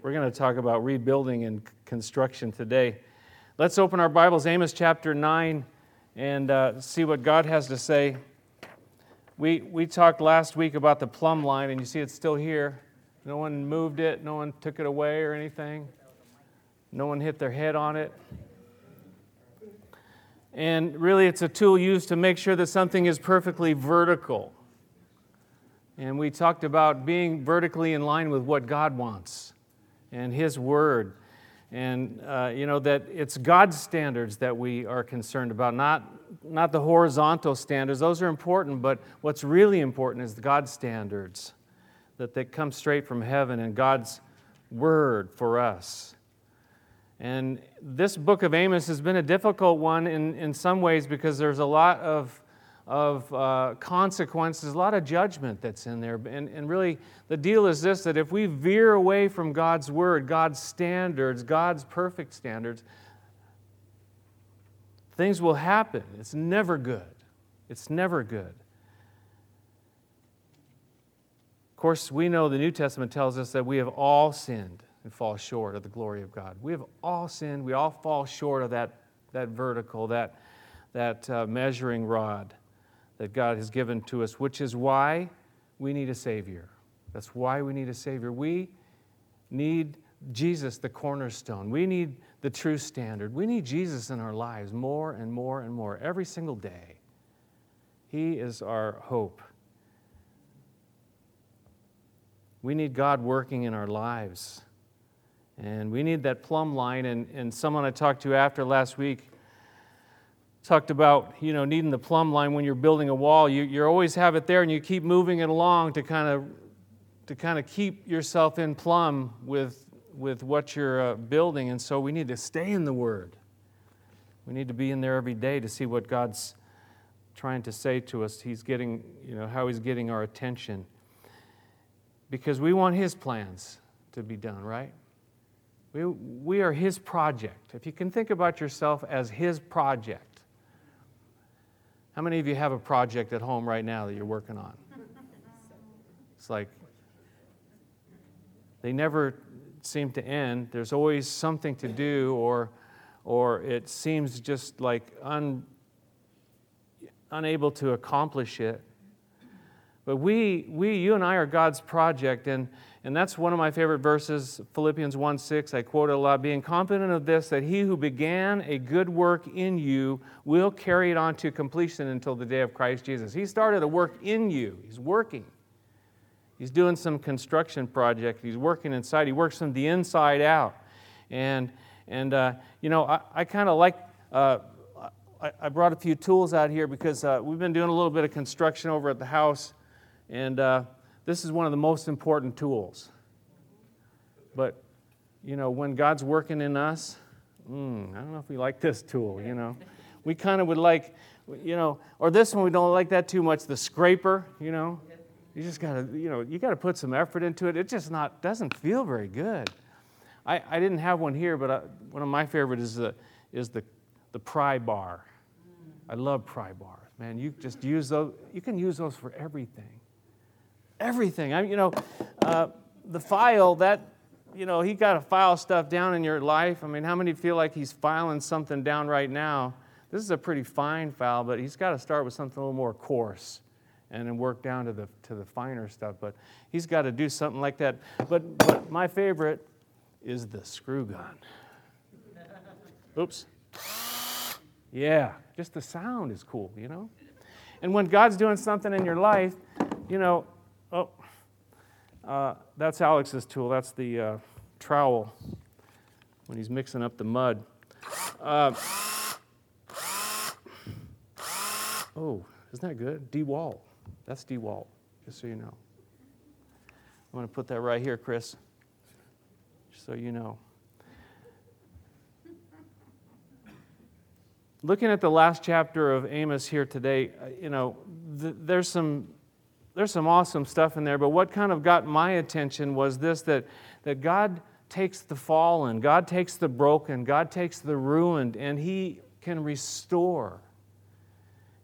We're going to talk about rebuilding and construction today. Let's open our Bibles, Amos chapter 9, and uh, see what God has to say. We, we talked last week about the plumb line, and you see it's still here. No one moved it, no one took it away or anything, no one hit their head on it. And really, it's a tool used to make sure that something is perfectly vertical. And we talked about being vertically in line with what God wants and His Word. And, uh, you know, that it's God's standards that we are concerned about, not, not the horizontal standards. Those are important, but what's really important is God's standards that they come straight from heaven and God's Word for us. And this book of Amos has been a difficult one in, in some ways because there's a lot of, of uh, consequences, a lot of judgment that's in there. And, and really, the deal is this that if we veer away from God's word, God's standards, God's perfect standards, things will happen. It's never good. It's never good. Of course, we know the New Testament tells us that we have all sinned and fall short of the glory of God. We have all sinned. We all fall short of that, that vertical, that, that uh, measuring rod that God has given to us, which is why we need a Savior. That's why we need a Savior. We need Jesus, the cornerstone. We need the true standard. We need Jesus in our lives more and more and more every single day. He is our hope. We need God working in our lives. And we need that plumb line. And, and someone I talked to after last week talked about, you know, needing the plumb line when you're building a wall. You, you always have it there and you keep moving it along to kind of, to kind of keep yourself in plumb with, with what you're uh, building. And so we need to stay in the Word. We need to be in there every day to see what God's trying to say to us. He's getting, you know, how He's getting our attention. Because we want His plans to be done, right? We, we are His project. If you can think about yourself as His project, how many of you have a project at home right now that you're working on? It's like they never seem to end. There's always something to do, or, or it seems just like un, unable to accomplish it. But we, we, you and I are God's project, and, and that's one of my favorite verses, Philippians 1 6. I quote it a lot being confident of this, that he who began a good work in you will carry it on to completion until the day of Christ Jesus. He started a work in you, he's working. He's doing some construction project, he's working inside, he works from the inside out. And, and uh, you know, I, I kind of like. Uh, I, brought a few tools out here because uh, we've been doing a little bit of construction over at the house, and uh, this is one of the most important tools. But, you know, when God's working in us, mm, I don't know if we like this tool, you know. We kind of would like, you know, or this one we don't like that too much, the scraper, you know. You just got to, you know, you got to put some effort into it. It just not, doesn't feel very good. I, I didn't have one here, but I, one of my favorites is the, is the, the pry bar. I love pry bars. Man, you just use those, you can use those for everything everything. I mean, you know, uh, the file that, you know, he got to file stuff down in your life. I mean, how many feel like he's filing something down right now? This is a pretty fine file, but he's got to start with something a little more coarse and then work down to the, to the finer stuff. But he's got to do something like that. But, but my favorite is the screw gun. Oops. Yeah, just the sound is cool, you know? And when God's doing something in your life, you know, Oh, uh, that's Alex's tool. That's the uh, trowel when he's mixing up the mud. Uh, oh, isn't that good? DeWalt. That's DeWalt, just so you know. I'm going to put that right here, Chris, just so you know. Looking at the last chapter of Amos here today, uh, you know, th- there's some there's some awesome stuff in there, but what kind of got my attention was this that, that God takes the fallen, God takes the broken, God takes the ruined, and He can restore.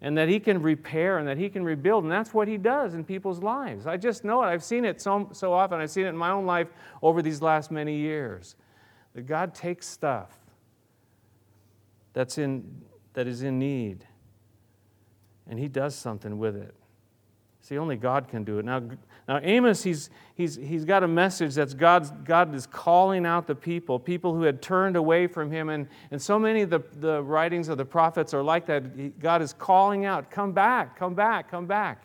and that He can repair and that He can rebuild. And that's what He does in people's lives. I just know it. I've seen it so, so often. I've seen it in my own life over these last many years. That God takes stuff that's in, that is in need and He does something with it. See, only God can do it. Now, now Amos, he's, he's, he's got a message that's God's, God is calling out the people, people who had turned away from him. And, and so many of the, the writings of the prophets are like that. God is calling out, come back, come back, come back.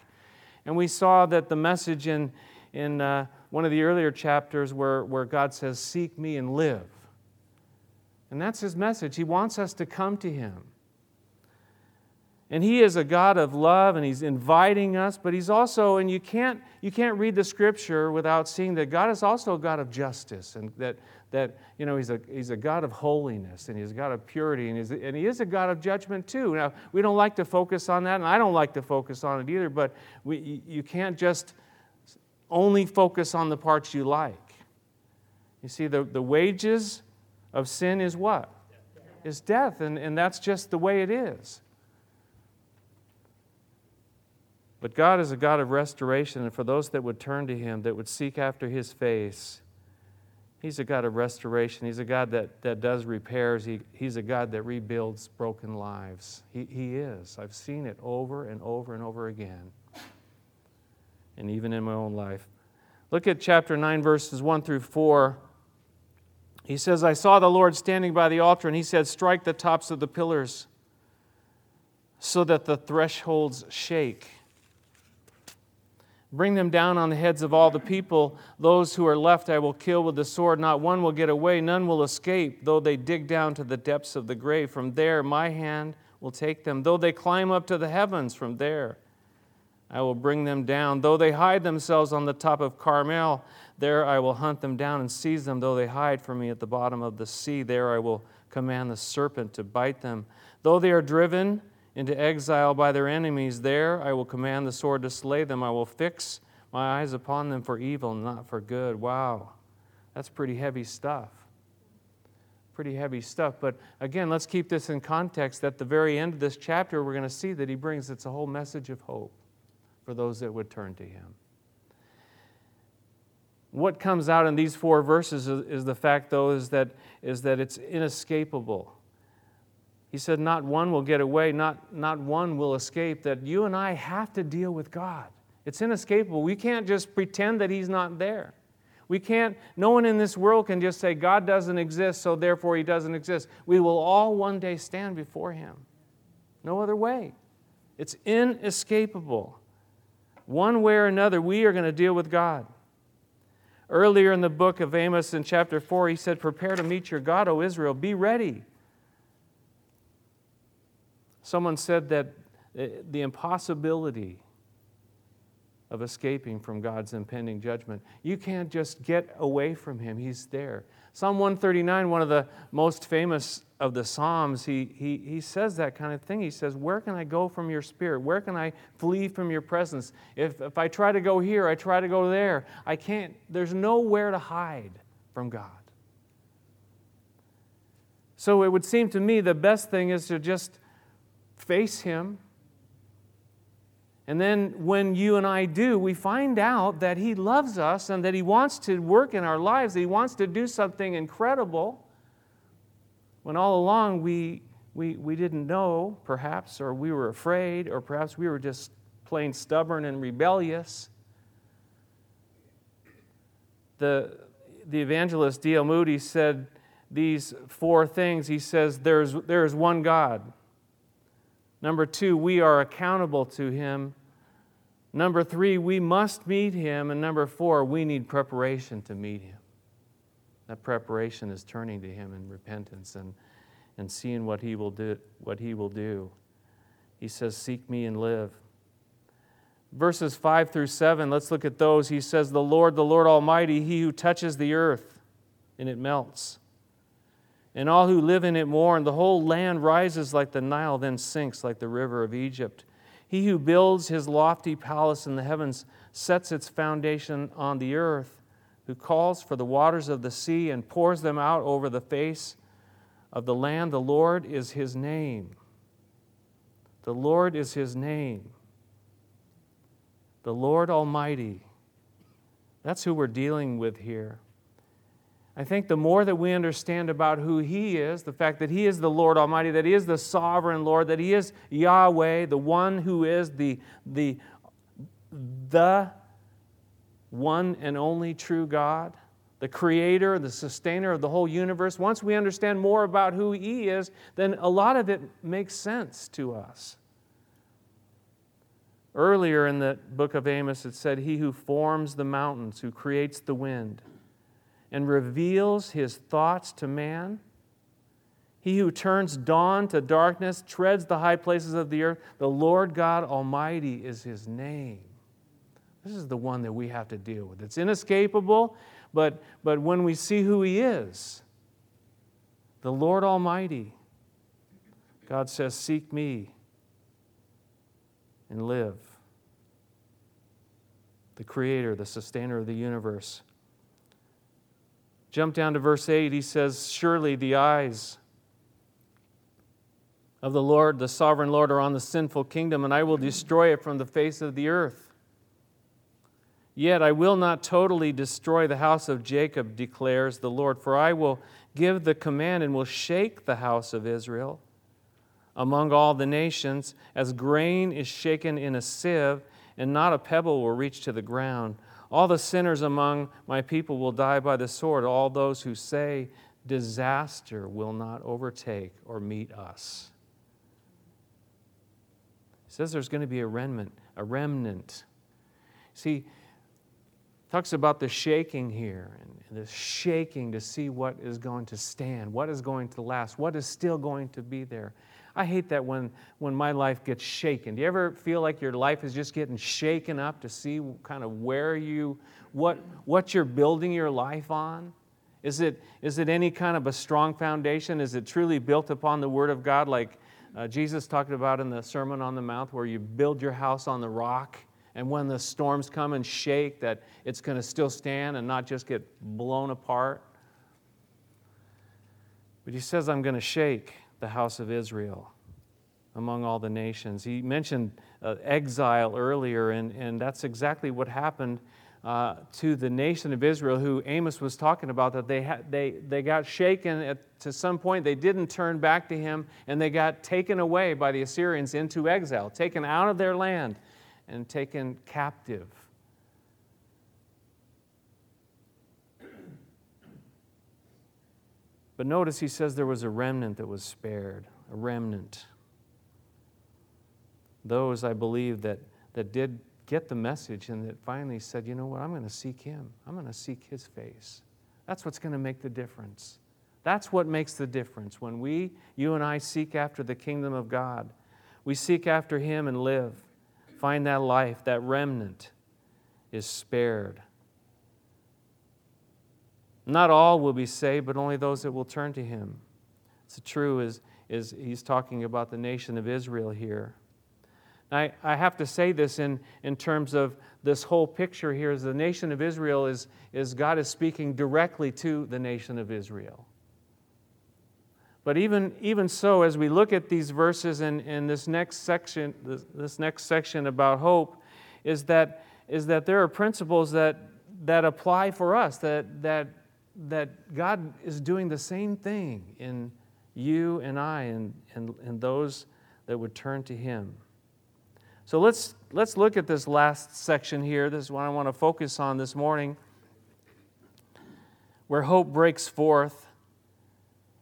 And we saw that the message in, in uh, one of the earlier chapters where, where God says, Seek me and live. And that's his message. He wants us to come to him. And he is a God of love and he's inviting us, but he's also, and you can't, you can't read the scripture without seeing that God is also a God of justice and that, that you know, he's a, he's a God of holiness and he's a God of purity and, he's, and he is a God of judgment too. Now, we don't like to focus on that, and I don't like to focus on it either, but we, you can't just only focus on the parts you like. You see, the, the wages of sin is what? Is death, and, and that's just the way it is. But God is a God of restoration, and for those that would turn to Him, that would seek after His face, He's a God of restoration. He's a God that, that does repairs. He, he's a God that rebuilds broken lives. He, he is. I've seen it over and over and over again, and even in my own life. Look at chapter 9, verses 1 through 4. He says, I saw the Lord standing by the altar, and he said, Strike the tops of the pillars so that the thresholds shake. Bring them down on the heads of all the people. Those who are left I will kill with the sword. Not one will get away, none will escape, though they dig down to the depths of the grave. From there, my hand will take them. Though they climb up to the heavens, from there, I will bring them down. Though they hide themselves on the top of Carmel, there I will hunt them down and seize them. Though they hide from me at the bottom of the sea, there I will command the serpent to bite them. Though they are driven, into exile by their enemies. There I will command the sword to slay them. I will fix my eyes upon them for evil, not for good. Wow, that's pretty heavy stuff. Pretty heavy stuff. But again, let's keep this in context. At the very end of this chapter, we're going to see that he brings it's a whole message of hope for those that would turn to him. What comes out in these four verses is, the fact, though, is that, is that it's inescapable he said, Not one will get away, not, not one will escape, that you and I have to deal with God. It's inescapable. We can't just pretend that He's not there. We can't, no one in this world can just say, God doesn't exist, so therefore He doesn't exist. We will all one day stand before Him. No other way. It's inescapable. One way or another, we are going to deal with God. Earlier in the book of Amos, in chapter 4, he said, Prepare to meet your God, O Israel. Be ready. Someone said that uh, the impossibility of escaping from God's impending judgment. You can't just get away from Him, He's there. Psalm 139, one of the most famous of the Psalms, he, he, he says that kind of thing. He says, Where can I go from your spirit? Where can I flee from your presence? If, if I try to go here, I try to go there. I can't, there's nowhere to hide from God. So it would seem to me the best thing is to just face Him. And then when you and I do, we find out that He loves us and that He wants to work in our lives, He wants to do something incredible. When all along we, we, we didn't know, perhaps, or we were afraid, or perhaps we were just plain stubborn and rebellious. The, the evangelist D.L. Moody said these four things. He says, There's, there is one God. Number two, we are accountable to Him. Number three, we must meet Him. And number four, we need preparation to meet Him. That preparation is turning to Him in repentance and, and seeing what He will do. What he will do. He says, Seek me and live. Verses 5 through 7, let's look at those. He says, The Lord, the Lord Almighty, He who touches the earth and it melts and all who live in it mourn. The whole land rises like the Nile, then sinks like the river of Egypt. He who builds his lofty palace in the heavens sets its foundation on the earth, who calls for the waters of the sea and pours them out over the face of the land. The Lord is his name. The Lord is his name. The Lord Almighty. That's who we're dealing with here. I think the more that we understand about who He is, the fact that He is the Lord Almighty, that He is the sovereign Lord, that He is Yahweh, the one who is the, the, the one and only true God, the creator, the sustainer of the whole universe, once we understand more about who He is, then a lot of it makes sense to us. Earlier in the book of Amos, it said, He who forms the mountains, who creates the wind, and reveals his thoughts to man. He who turns dawn to darkness, treads the high places of the earth. The Lord God Almighty is his name. This is the one that we have to deal with. It's inescapable, but, but when we see who he is, the Lord Almighty, God says, Seek me and live. The Creator, the Sustainer of the universe. Jump down to verse 8. He says, Surely the eyes of the Lord, the sovereign Lord, are on the sinful kingdom, and I will destroy it from the face of the earth. Yet I will not totally destroy the house of Jacob, declares the Lord, for I will give the command and will shake the house of Israel among all the nations, as grain is shaken in a sieve, and not a pebble will reach to the ground. All the sinners among my people will die by the sword, all those who say, Disaster will not overtake or meet us. He says there's going to be a remnant, a remnant. See, talks about the shaking here and the shaking to see what is going to stand, what is going to last, what is still going to be there. I hate that when, when my life gets shaken. Do you ever feel like your life is just getting shaken up to see kind of where you, what, what you're building your life on? Is it, is it any kind of a strong foundation? Is it truly built upon the Word of God, like uh, Jesus talked about in the Sermon on the Mount, where you build your house on the rock, and when the storms come and shake, that it's going to still stand and not just get blown apart? But he says, I'm going to shake the house of Israel among all the nations. He mentioned uh, exile earlier, and, and that's exactly what happened uh, to the nation of Israel, who Amos was talking about, that they, had, they, they got shaken at, to some point. They didn't turn back to him, and they got taken away by the Assyrians into exile, taken out of their land, and taken captive. But notice he says there was a remnant that was spared, a remnant. Those, I believe, that, that did get the message and that finally said, you know what, I'm going to seek him. I'm going to seek his face. That's what's going to make the difference. That's what makes the difference. When we, you and I, seek after the kingdom of God, we seek after him and live, find that life, that remnant is spared. Not all will be saved, but only those that will turn to him. It's true is, is he's talking about the nation of Israel here. I, I have to say this in, in terms of this whole picture here is the nation of Israel is, is God is speaking directly to the nation of Israel. But even, even so, as we look at these verses in, in this next section, this, this next section about hope, is that, is that there are principles that, that apply for us, that, that that God is doing the same thing in you and I and, and, and those that would turn to Him. So let's, let's look at this last section here. This is what I want to focus on this morning, where hope breaks forth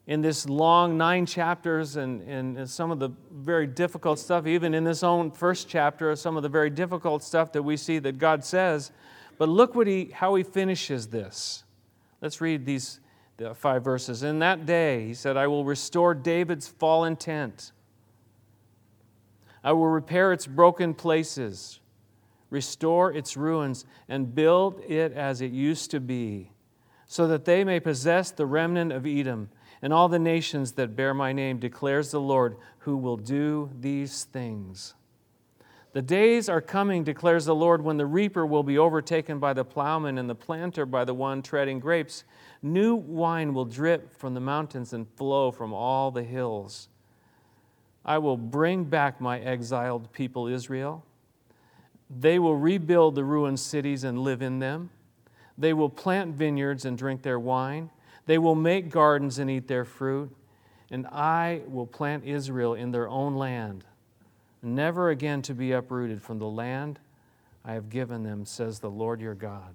in this long nine chapters and, and, some of the very difficult stuff, even in this own first chapter, some of the very difficult stuff that we see that God says. But look what he, how he finishes this. Let's read these the five verses. In that day, he said, I will restore David's fallen tent. I will repair its broken places, restore its ruins, and build it as it used to be, so that they may possess the remnant of Edom and all the nations that bear my name, declares the Lord, who will do these things. The days are coming, declares the Lord, when the reaper will be overtaken by the plowman and the planter by the one treading grapes. New wine will drip from the mountains and flow from all the hills. I will bring back my exiled people, Israel. They will rebuild the ruined cities and live in them. They will plant vineyards and drink their wine. They will make gardens and eat their fruit. And I will plant Israel in their own land, never again to be uprooted from the land I have given them, says the Lord your God.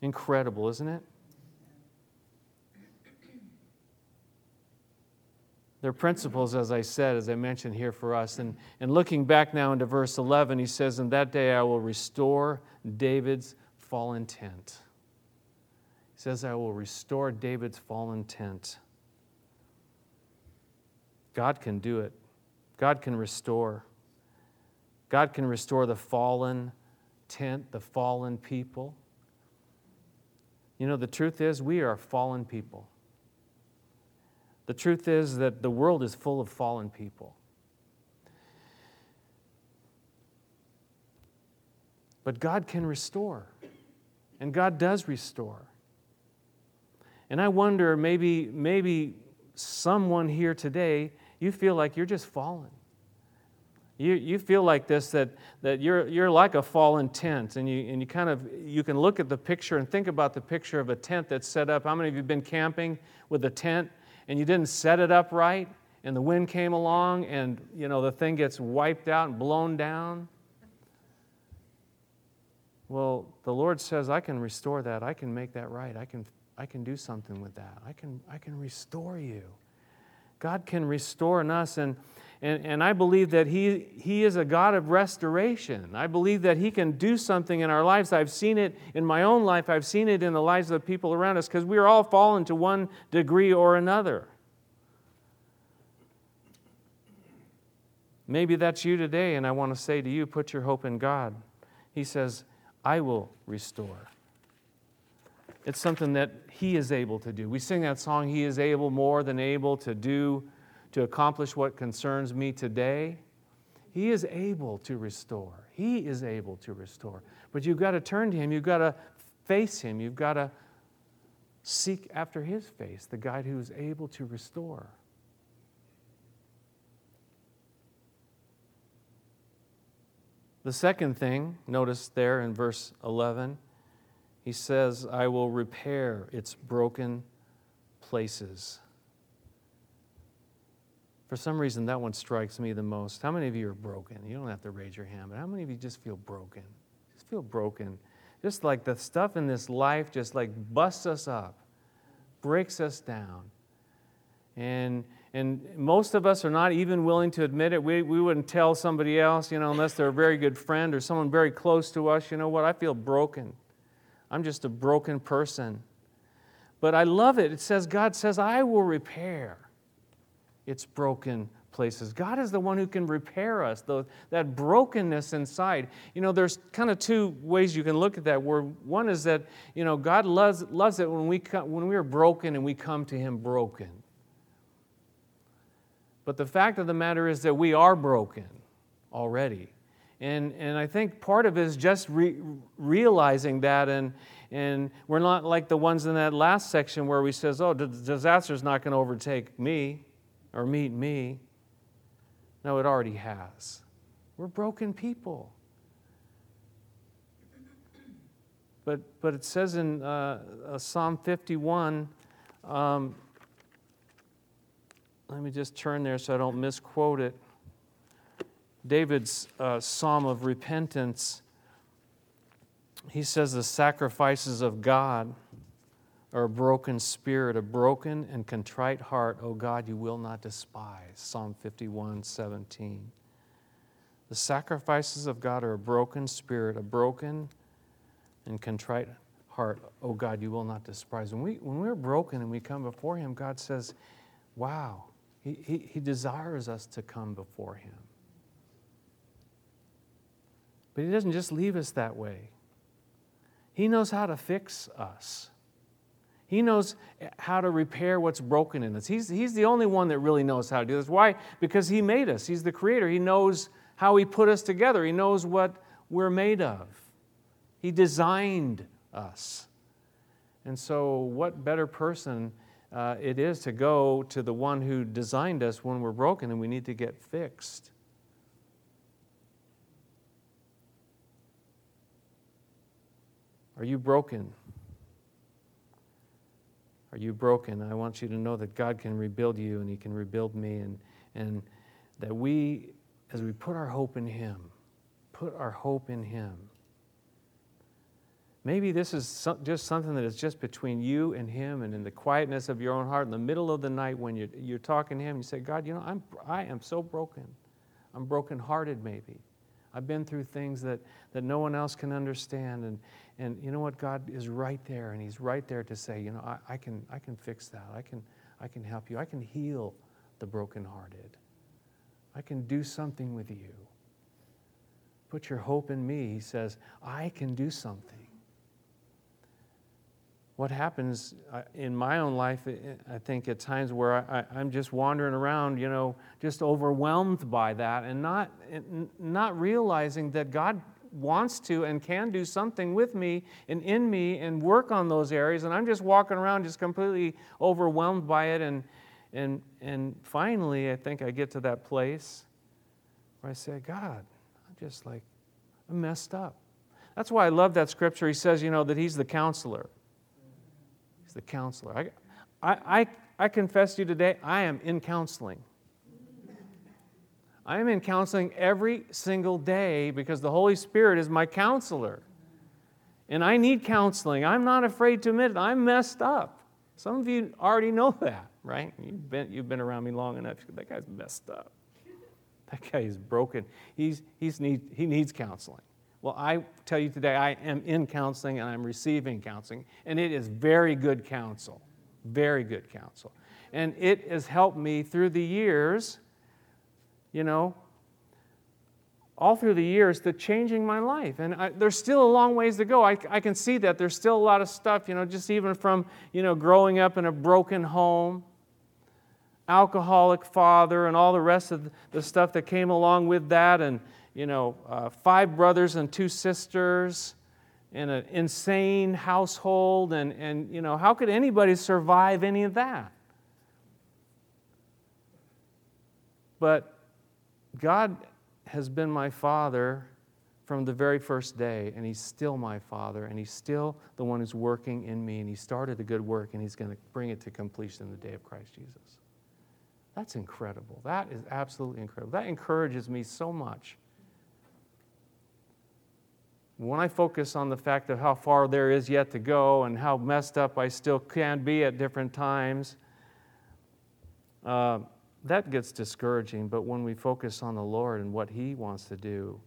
Incredible, isn't it? There are principles, as I said, as I mentioned here for us. And, and looking back now into verse 11, he says, In that day I will restore David's fallen tent. He says, I will restore David's fallen tent. God can do it, God can restore. God can restore the fallen tent, the fallen people. You know, the truth is, we are fallen people. The truth is that the world is full of fallen people. But God can restore, and God does restore. And I wonder maybe, maybe someone here today, you feel like you're just fallen. You, you feel like this that, that you're, you're like a fallen tent and you, and you kind of you can look at the picture and think about the picture of a tent that's set up. How many of you have been camping with a tent and you didn't set it up right and the wind came along and you know the thing gets wiped out and blown down? Well the lord says i can restore that. I can make that right. I can i can do something with that. I can i can restore you god can restore in us and and, and I believe that he, he is a God of restoration. I believe that He can do something in our lives. I've seen it in my own life, I've seen it in the lives of the people around us because we are all fallen to one degree or another. Maybe that's you today, and I want to say to you put your hope in God. He says, I will restore. It's something that He is able to do. We sing that song, He is able, more than able to do to accomplish what concerns me today, He is able to restore. He is able to restore. But you've got to turn to Him. You've got to face Him. You've got to seek after His face, the God who is able to restore. The second thing, notice there in verse 11, he says, I will repair its broken places. For some reason, that one strikes me the most. How many of you are broken? You don't have to raise your hand, but how many of you just feel broken? Just feel broken. Just like the stuff in this life just like busts us up, breaks us down. And, and most of us are not even willing to admit it. We, we wouldn't tell somebody else, you know, unless they're a very good friend or someone very close to us, you know what, I feel broken. I'm just a broken person. But I love it. It says, God says, I will repair its broken places. God is the one who can repair us, though, that brokenness inside. You know, there's kind of two ways you can look at that. Where one is that, you know, God loves, loves it when we, come, when we are broken and we come to Him broken. But the fact of the matter is that we are broken already. And, and I think part of it is just re- realizing that, and, and we're not like the ones in that last section where we says, oh, the disaster's not going to overtake me or meet me. No, it already has. We're broken people. But, but it says in uh, uh, Psalm 51, um, let me just turn there so I don't misquote it. David's uh, psalm of repentance, he says, The sacrifices of God are a broken spirit, a broken and contrite heart, O God, you will not despise. Psalm 51 17. The sacrifices of God are a broken spirit, a broken and contrite heart, O God, you will not despise. When, we, when we're broken and we come before Him, God says, Wow, He, he, he desires us to come before Him. But He doesn't just leave us that way, He knows how to fix us. He knows how to repair what's broken in us. He's, he's the only one that really knows how to do this. Why? Because He made us. He's the Creator. He knows how He put us together, He knows what we're made of. He designed us. And so, what better person uh, it is to go to the one who designed us when we're broken and we need to get fixed. Are you broken? Are you broken? I want you to know that God can rebuild you and He can rebuild me, and, and that we, as we put our hope in Him, put our hope in Him. Maybe this is just something that is just between you and Him and in the quietness of your own heart, in the middle of the night when you're, you're talking to Him, you say, God, you know, I'm, I am so broken. I'm brokenhearted, maybe. I've been through things that, that no one else can understand. And, and you know what? God is right there, and He's right there to say, you know, I, I, can, I can fix that. I can, I can help you. I can heal the brokenhearted. I can do something with you. Put your hope in me. He says, I can do something. What happens uh, in my own life, I think, at times where I, am just wandering around, you know, just overwhelmed by that and not, not realizing that God wants to and can do something with me and in me and work on those areas. And I'm just walking around just completely overwhelmed by it. And, and, and finally, I think I get to that place where I say, God, I'm just like, I'm messed up. That's why I love that scripture. He says, you know, that He's the counselor. He's the counselor. I, I, I, confess to you today, I am in counseling. I am in counseling every single day because the Holy Spirit is my counselor. And I need counseling. I'm not afraid to admit it. I'm messed up. Some of you already know that, right? You've been, you've been around me long enough. That guy's messed up. That guy is broken. He's, he's need, he needs counseling. Well, I tell you today, I am in counseling and I'm receiving counseling, and it is very good counsel. Very good counsel. And it has helped me through the years you know, all through the years to changing my life. And I, there's still a long ways to go. I, I can see that. There's still a lot of stuff, you know, just even from, you know, growing up in a broken home, alcoholic father, and all the rest of the stuff that came along with that. And, you know, uh, five brothers and two sisters in an insane household. And, and, you know, how could anybody survive any of that? But God has been my father from the very first day, and He's still my father, and He's still the one who's working in me, and He started a good work, and He's going to bring it to completion in the day of Christ Jesus. That's incredible. That is absolutely incredible. That encourages me so much. When I focus on the fact of how far there is yet to go and how messed up I still can be at different times, uh, that gets discouraging, but when we focus on the Lord and what He wants to do,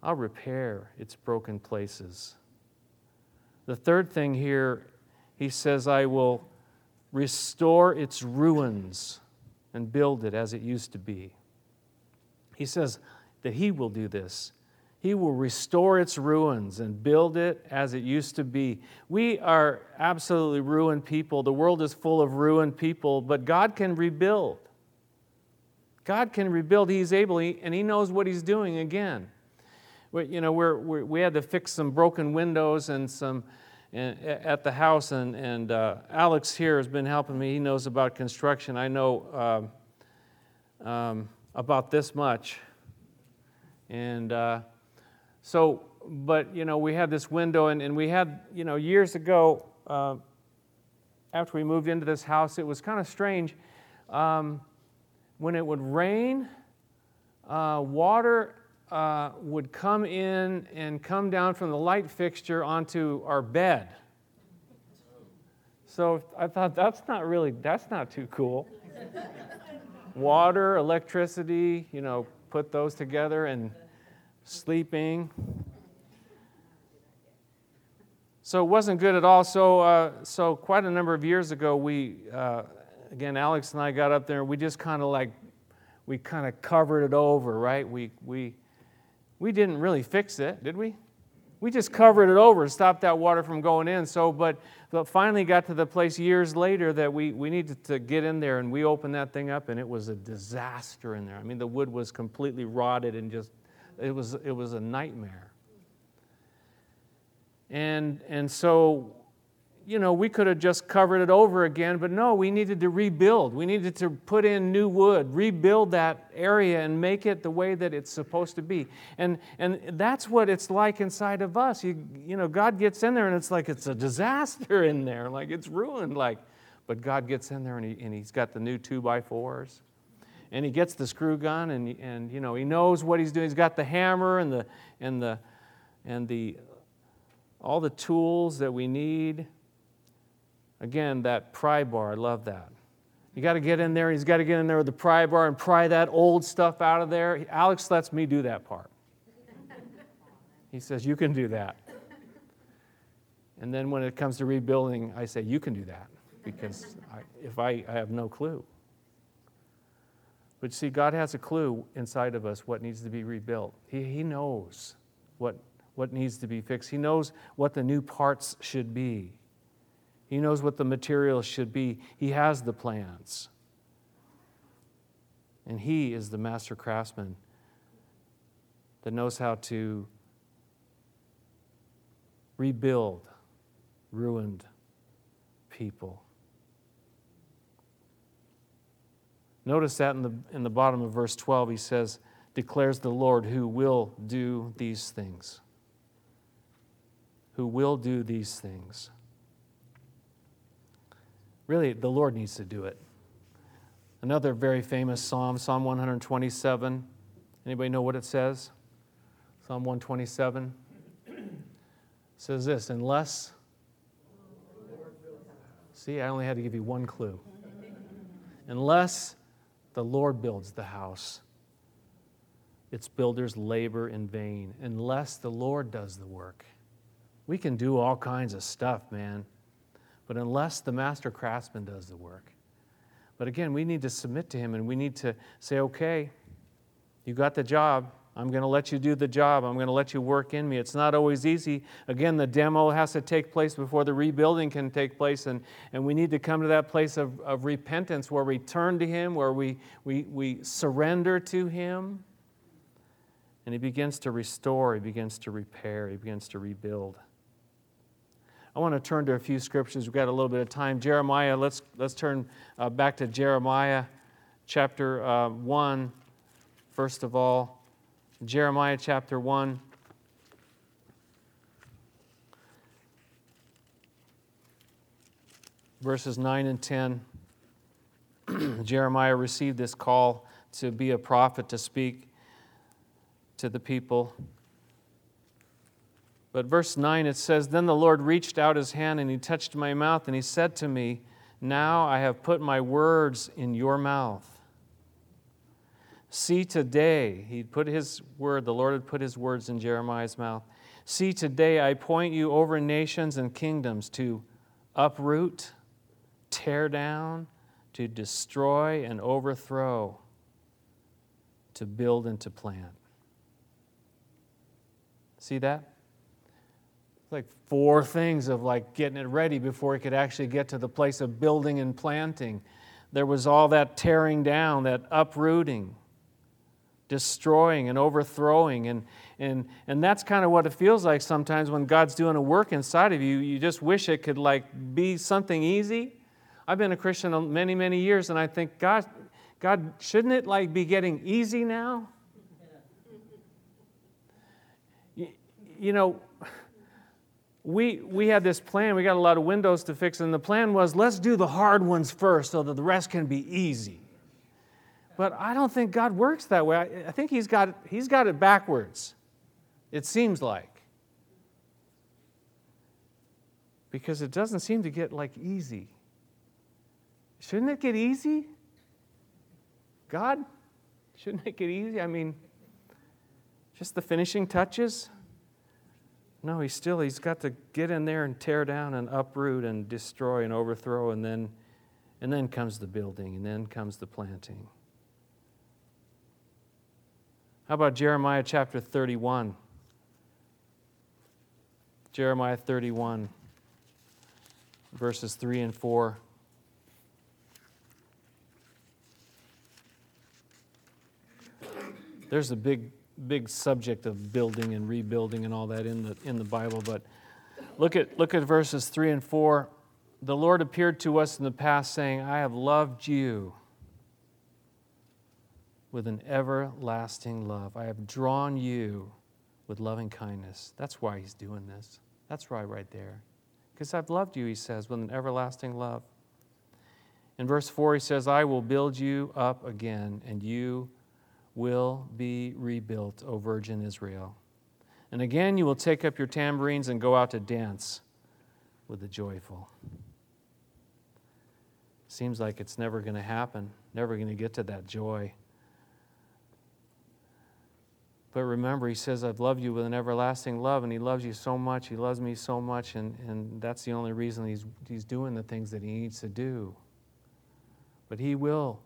I'll repair its broken places. The third thing here, He says, I will restore its ruins and build it as it used to be. He says that He will do this. He will restore its ruins and build it as it used to be. We are absolutely ruined people. The world is full of ruined people, but God can rebuild. God can rebuild. He's able, and He knows what He's doing again. We, you know, we're, we're, we had to fix some broken windows and some at the house, and, and uh, Alex here has been helping me. He knows about construction. I know um, um, about this much. And uh, so, but, you know, we had this window, and, and we had, you know, years ago, uh, after we moved into this house, it was kind of strange. Um, when it would rain, uh, water uh, would come in and come down from the light fixture onto our bed. So I thought that's not really, that's not too cool. Water, electricity, you know, put those together and sleeping. So it wasn't good at all. So, uh, so quite a number of years ago, we, uh, again, Alex and I got up there. We just kind of like, we kind of covered it over, right? We, we, we didn't really fix it, did we? We just covered it over and stopped that water from going in. So, but, but finally got to the place years later that we, we needed to get in there, and we opened that thing up, and it was a disaster in there. I mean, the wood was completely rotted and just it was, it was a nightmare. And, and so, you know, we could have just covered it over again, but no, we needed to rebuild. We needed to put in new wood, rebuild that area and make it the way that it's supposed to be. And, and that's what it's like inside of us. You, you know, God gets in there and it's like it's a disaster in there, like it's ruined. Like, but God gets in there and, he, and He's got the new two by fours. And he gets the screw gun and, and you know he knows what he's doing. He's got the hammer and the and the and the all the tools that we need Again, that pry bar, I love that. You got to get in there, he's got to get in there with the pry bar and pry that old stuff out of there. Alex lets me do that part. He says, You can do that. And then when it comes to rebuilding, I say, You can do that because I, if I, I have no clue. But see, God has a clue inside of us what needs to be rebuilt. He, he knows what, what needs to be fixed, He knows what the new parts should be. He knows what the materials should be. He has the plans. And He is the master craftsman that knows how to rebuild ruined people. Notice that in the, in the bottom of verse 12, he says, declares the Lord who will do these things. Who will do these things. Really, the Lord needs to do it. Another very famous psalm, Psalm 127. Anybody know what it says? Psalm 127 says this, unless See, I only had to give you one clue. Unless the Lord builds the house, its builders labor in vain. Unless the Lord does the work. We can do all kinds of stuff, man but unless the master craftsman does the work. But again, we need to submit to him and we need to say, okay, you got the job. I'm going to let you do the job. I'm going to let you work in me. It's not always easy. Again, the demo has to take place before the rebuilding can take place. And, and we need to come to that place of, of repentance where we turn to Him, where we, we, we surrender to Him. And He begins to restore, He begins to repair, He begins to rebuild. I want to turn to a few scriptures. We've got a little bit of time. Jeremiah, let's, let's turn uh, back to Jeremiah chapter uh, 1, first of all. Jeremiah chapter 1. Verses 9 and 10. Jeremiah received this call to be a prophet, to speak to the people. But verse 9 it says, Then the Lord reached out his hand and he touched my mouth and he said to me, Now I have put my words in your mouth. See today, he put his word, the Lord had put his words in Jeremiah's mouth. See today, I point you over nations and kingdoms to uproot, tear down, to destroy and overthrow, to build and to plant. See that? like four things of like getting it ready before it could actually get to the place of building and planting. There was all that tearing down, that uprooting, destroying and overthrowing. And, and, and that's kind of what it feels like sometimes when God's doing a work inside of you. You just wish it could like be something easy. I've been a Christian many, many years, and I think, God, God, shouldn't it like be getting easy now? You, you know, we, we had this plan. We got a lot of windows to fix, and the plan was let's do the hard ones first so that the rest can be easy. But I don't think God works that way. I, think he's got, he's got it backwards, it seems like. Because it doesn't seem to get like easy. Shouldn't it get easy? God, shouldn't it get easy? I mean, just the finishing touches. No, he's still, he's got to get in there and tear down and uproot and destroy and overthrow, and then, and then comes the building, and then comes the planting. How about Jeremiah chapter 31? Jeremiah 31, verses 3 and 4. There's a big big subject of building and rebuilding and all that in the, in the Bible. But look at, look at verses 3 and 4. the Lord appeared to us in the past saying, I have loved you with an everlasting love. I have drawn you with loving kindness. That's why he's doing this. That's why right there. Because I've loved you, he says, with an everlasting love. In verse 4, he says, I will build you up again, and you will be rebuilt, O Virgin Israel. And again, you will take up your tambourines and go out to dance with the joyful. Seems like it's never going to happen, never going to get to that joy. But remember, he says, I've loved you with an everlasting love, and he loves you so much. He loves me so much, and, and that's the only reason he's, he's doing the things that he needs to do. But he will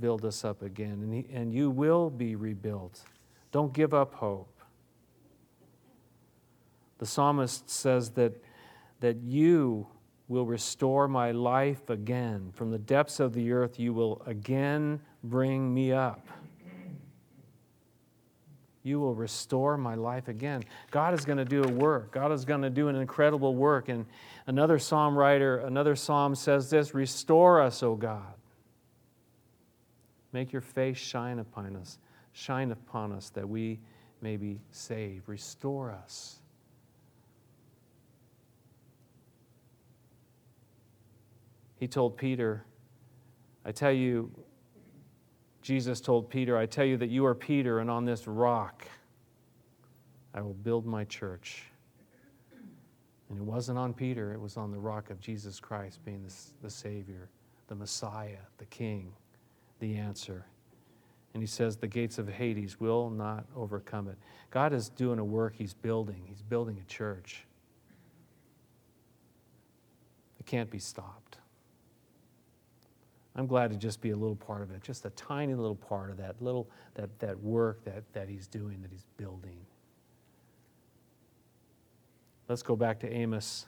build us up again, and, he, and you will be rebuilt. Don't give up hope. The psalmist says that, that you will restore my life again. From the depths of the earth, you will again bring me up. You will restore my life again. God is going to do a work. God is going to do an incredible work. And another psalm writer, another psalm says this Restore us, O God. Make your face shine upon us, shine upon us that we may be saved. Restore us. He told Peter, I tell you, Jesus told Peter, I tell you that you are Peter, and on this rock I will build my church. And it wasn't on Peter, it was on the rock of Jesus Christ being the, the Savior, the Messiah, the King, the answer. And he says, The gates of Hades will not overcome it. God is doing a work, He's building. He's building a church. It can't be stopped. I'm glad to just be a little part of it, just a tiny little part of that little that, that work that, that he's doing, that he's building. Let's go back to Amos.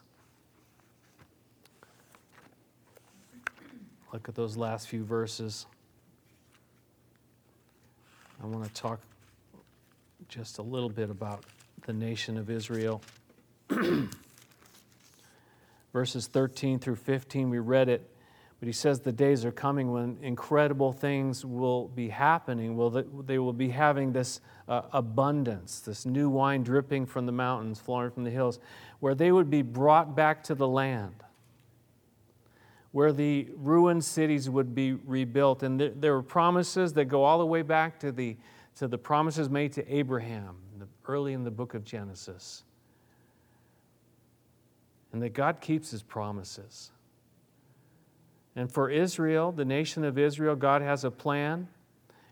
Look at those last few verses. I want to talk just a little bit about the nation of Israel. Verses 13 through 15, we read it. But he says the days are coming when incredible things will be happening. Will they will be having this uh, abundance, this new wine dripping from the mountains, flowing from the hills, where they would be brought back to the land, where the ruined cities would be rebuilt. And th- there were promises that go all the way back to the, to the promises made to Abraham early in the book of Genesis. And that God keeps his promises. And for Israel, the nation of Israel, God has a plan.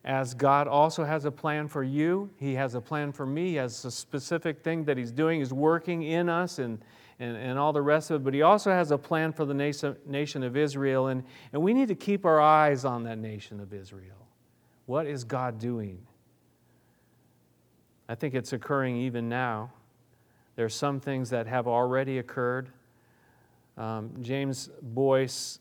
As God also has a plan for you, He has a plan for me. He has a specific thing that He's doing, He's working in us and, and, and all the rest of it. But He also has a plan for the nation, of Israel. And, and we need to keep our eyes on that nation of Israel. What is God doing? I think it's occurring even now. There are some things that have already occurred. Um, James Boice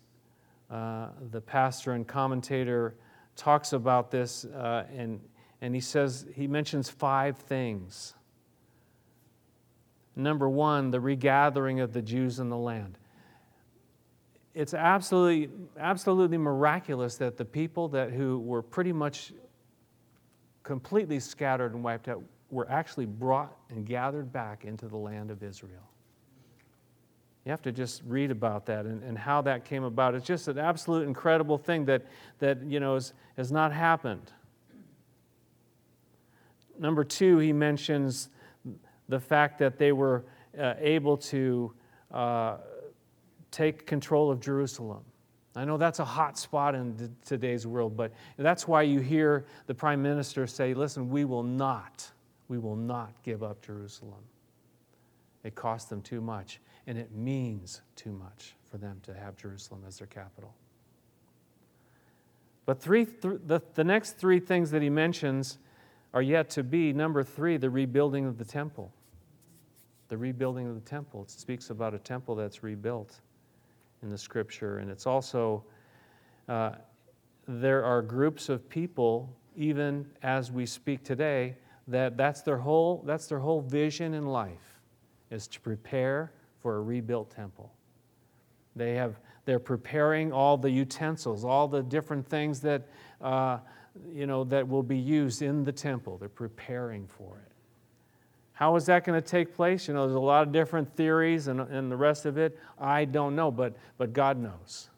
uh, the pastor and commentator talks about this, uh, and, and he says, he mentions five things. Number one, the regathering of the Jews in the land. It's absolutely, absolutely miraculous that the people that who were pretty much completely scattered and wiped out were actually brought and gathered back into the land of Israel. You have to just read about that and, and how that came about. It's just an absolute incredible thing that, that you know, is, has not happened. Number two, he mentions the fact that they were uh, able to uh, take control of Jerusalem. I know that's a hot spot in today's world, but that's why you hear the prime minister say, listen, we will not, we will not give up Jerusalem. It cost them too much and it means too much for them to have Jerusalem as their capital. But three, th- the, the next three things that he mentions are yet to be. Number three, the rebuilding of the temple. The rebuilding of the temple. It speaks about a temple that's rebuilt in the scripture. And it's also, uh, there are groups of people, even as we speak today, that that's their whole, that's their whole vision in life, is to prepare for a rebuilt temple. They have, they're preparing all the utensils, all the different things that, uh, you know, that will be used in the temple. They're preparing for it. How is that going to take place? You know, there's a lot of different theories and, and the rest of it. I don't know, but, but God knows.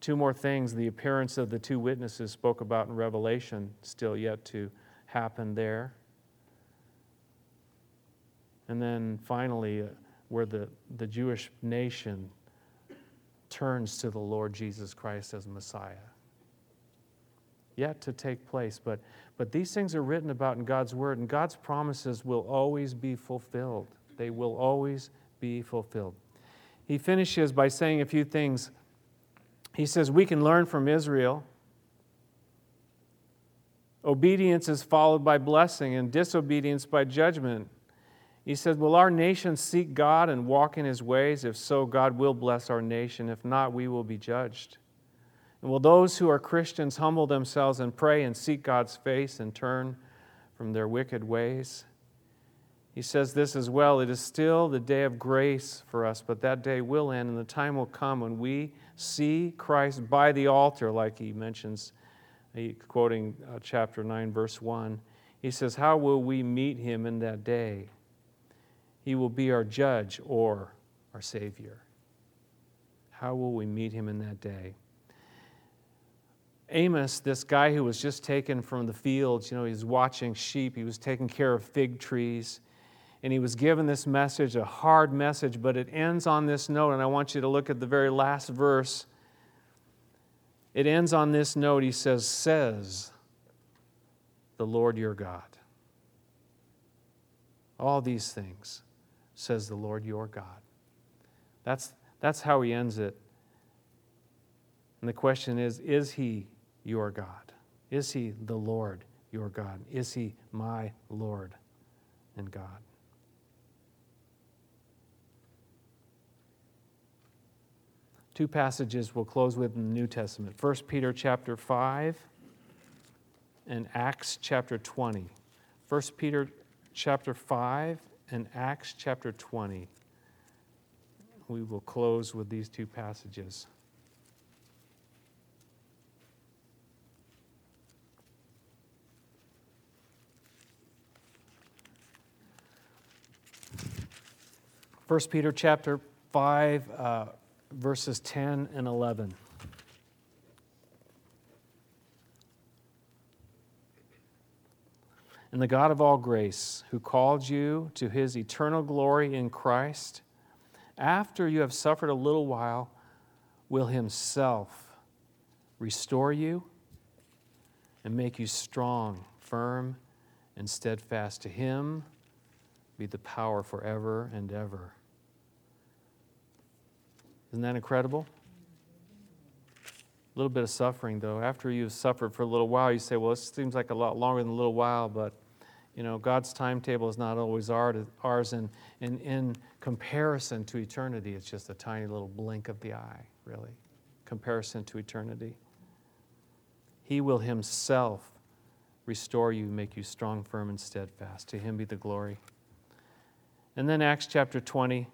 Two more things the appearance of the two witnesses spoke about in Revelation, still yet to happen there. And then finally, uh, where the, the Jewish nation turns to the Lord Jesus Christ as Messiah. Yet to take place, but, but these things are written about in God's Word, and God's promises will always be fulfilled. They will always be fulfilled. He finishes by saying a few things he says we can learn from Israel. Obedience is followed by blessing, and disobedience by judgment. He said, Will our nation seek God and walk in his ways? If so, God will bless our nation. If not, we will be judged. And will those who are Christians humble themselves and pray and seek God's face and turn from their wicked ways? He says this as well it is still the day of grace for us, but that day will end, and the time will come when we see Christ by the altar, like he mentions, quoting uh, chapter 9, verse 1. He says, How will we meet him in that day? He will be our judge or our Savior. How will we meet him in that day? Amos, this guy who was just taken from the fields, you know, he's watching sheep, he was taking care of fig trees and he was given this message, a hard message, but it ends on this note, and I want you to look at the very last verse. It ends on this note. He says, Says the Lord your God. All these things, says the Lord your God. That's, that's how he ends it. And the question is Is he your God? Is he the Lord your God? Is he my Lord and God? two passages we'll close with in the New Testament 1 Peter chapter 5 and Acts chapter 20. 1 Peter chapter 5 and Acts chapter 20. We will close with these two passages. First Peter chapter 5, uh, verses 10 and 11. And the God of all grace, who called you to his eternal glory in Christ, after you have suffered a little while, will himself restore you and make you strong, firm, and steadfast. To him be the power forever and ever. Isn't that incredible? A little bit of suffering, though. After you've suffered for a little while, you say, well, this seems like a lot longer than a little while, but you know, God's timetable is not always ours, and, and in comparison to eternity, it's just a tiny little blink of the eye, really. Comparison to eternity. He will Himself restore you, make you strong, firm, and steadfast. To Him be the glory. And then Acts chapter 20,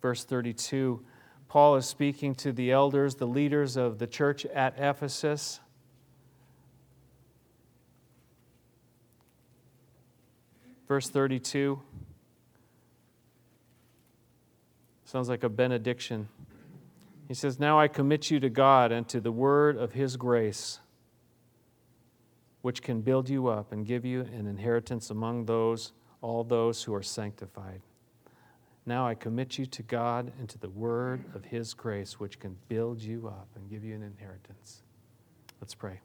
verse 32. Paul is speaking to the elders, the leaders of the church at Ephesus. Verse 32 sounds like a benediction. He says, Now I commit you to God and to the word of his grace, which can build you up and give you an inheritance among those, all those who are sanctified. Now I commit you to God and to the word of His grace, which can build you up and give you an inheritance. Let's pray.